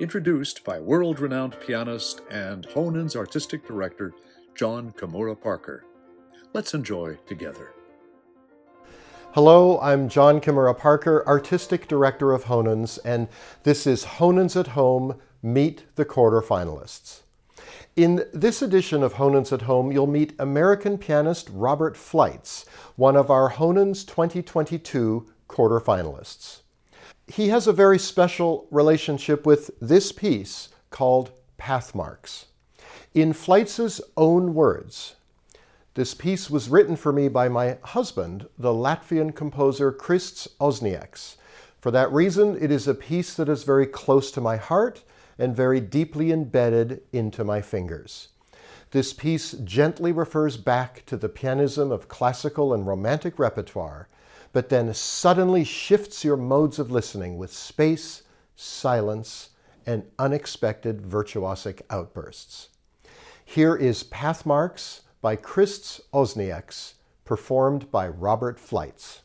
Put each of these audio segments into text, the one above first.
introduced by world renowned pianist and Honens artistic director Jon Kimura Parker. Let's enjoy together. Hello, I'm Jon Kimura Parker, Artistic Director of Honens, and this is Honens at Home Meet the Quarterfinalists. In this edition of Honens at Home, you'll meet American pianist Robert Fleitz, one of our Honens 2022 quarterfinalists. He has a very special relationship with this piece called Pathmarks. In Fleitz's own words, this piece was written for me by my husband, the Latvian composer Krists Auznieks. For that reason, it is a piece that is very close to my heart and very deeply embedded into my fingers. This piece gently refers back to the pianism of classical and romantic repertoire, but then suddenly shifts your modes of listening with space, silence, and unexpected virtuosic outbursts. Here is Pathmarks by Krists Auznieks, performed by Robert Fleitz.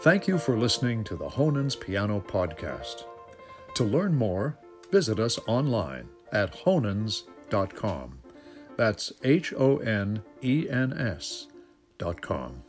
Thank you for listening to the Honens Piano Podcast. To learn more, visit us online at honens.com. That's H O N E N S dot com.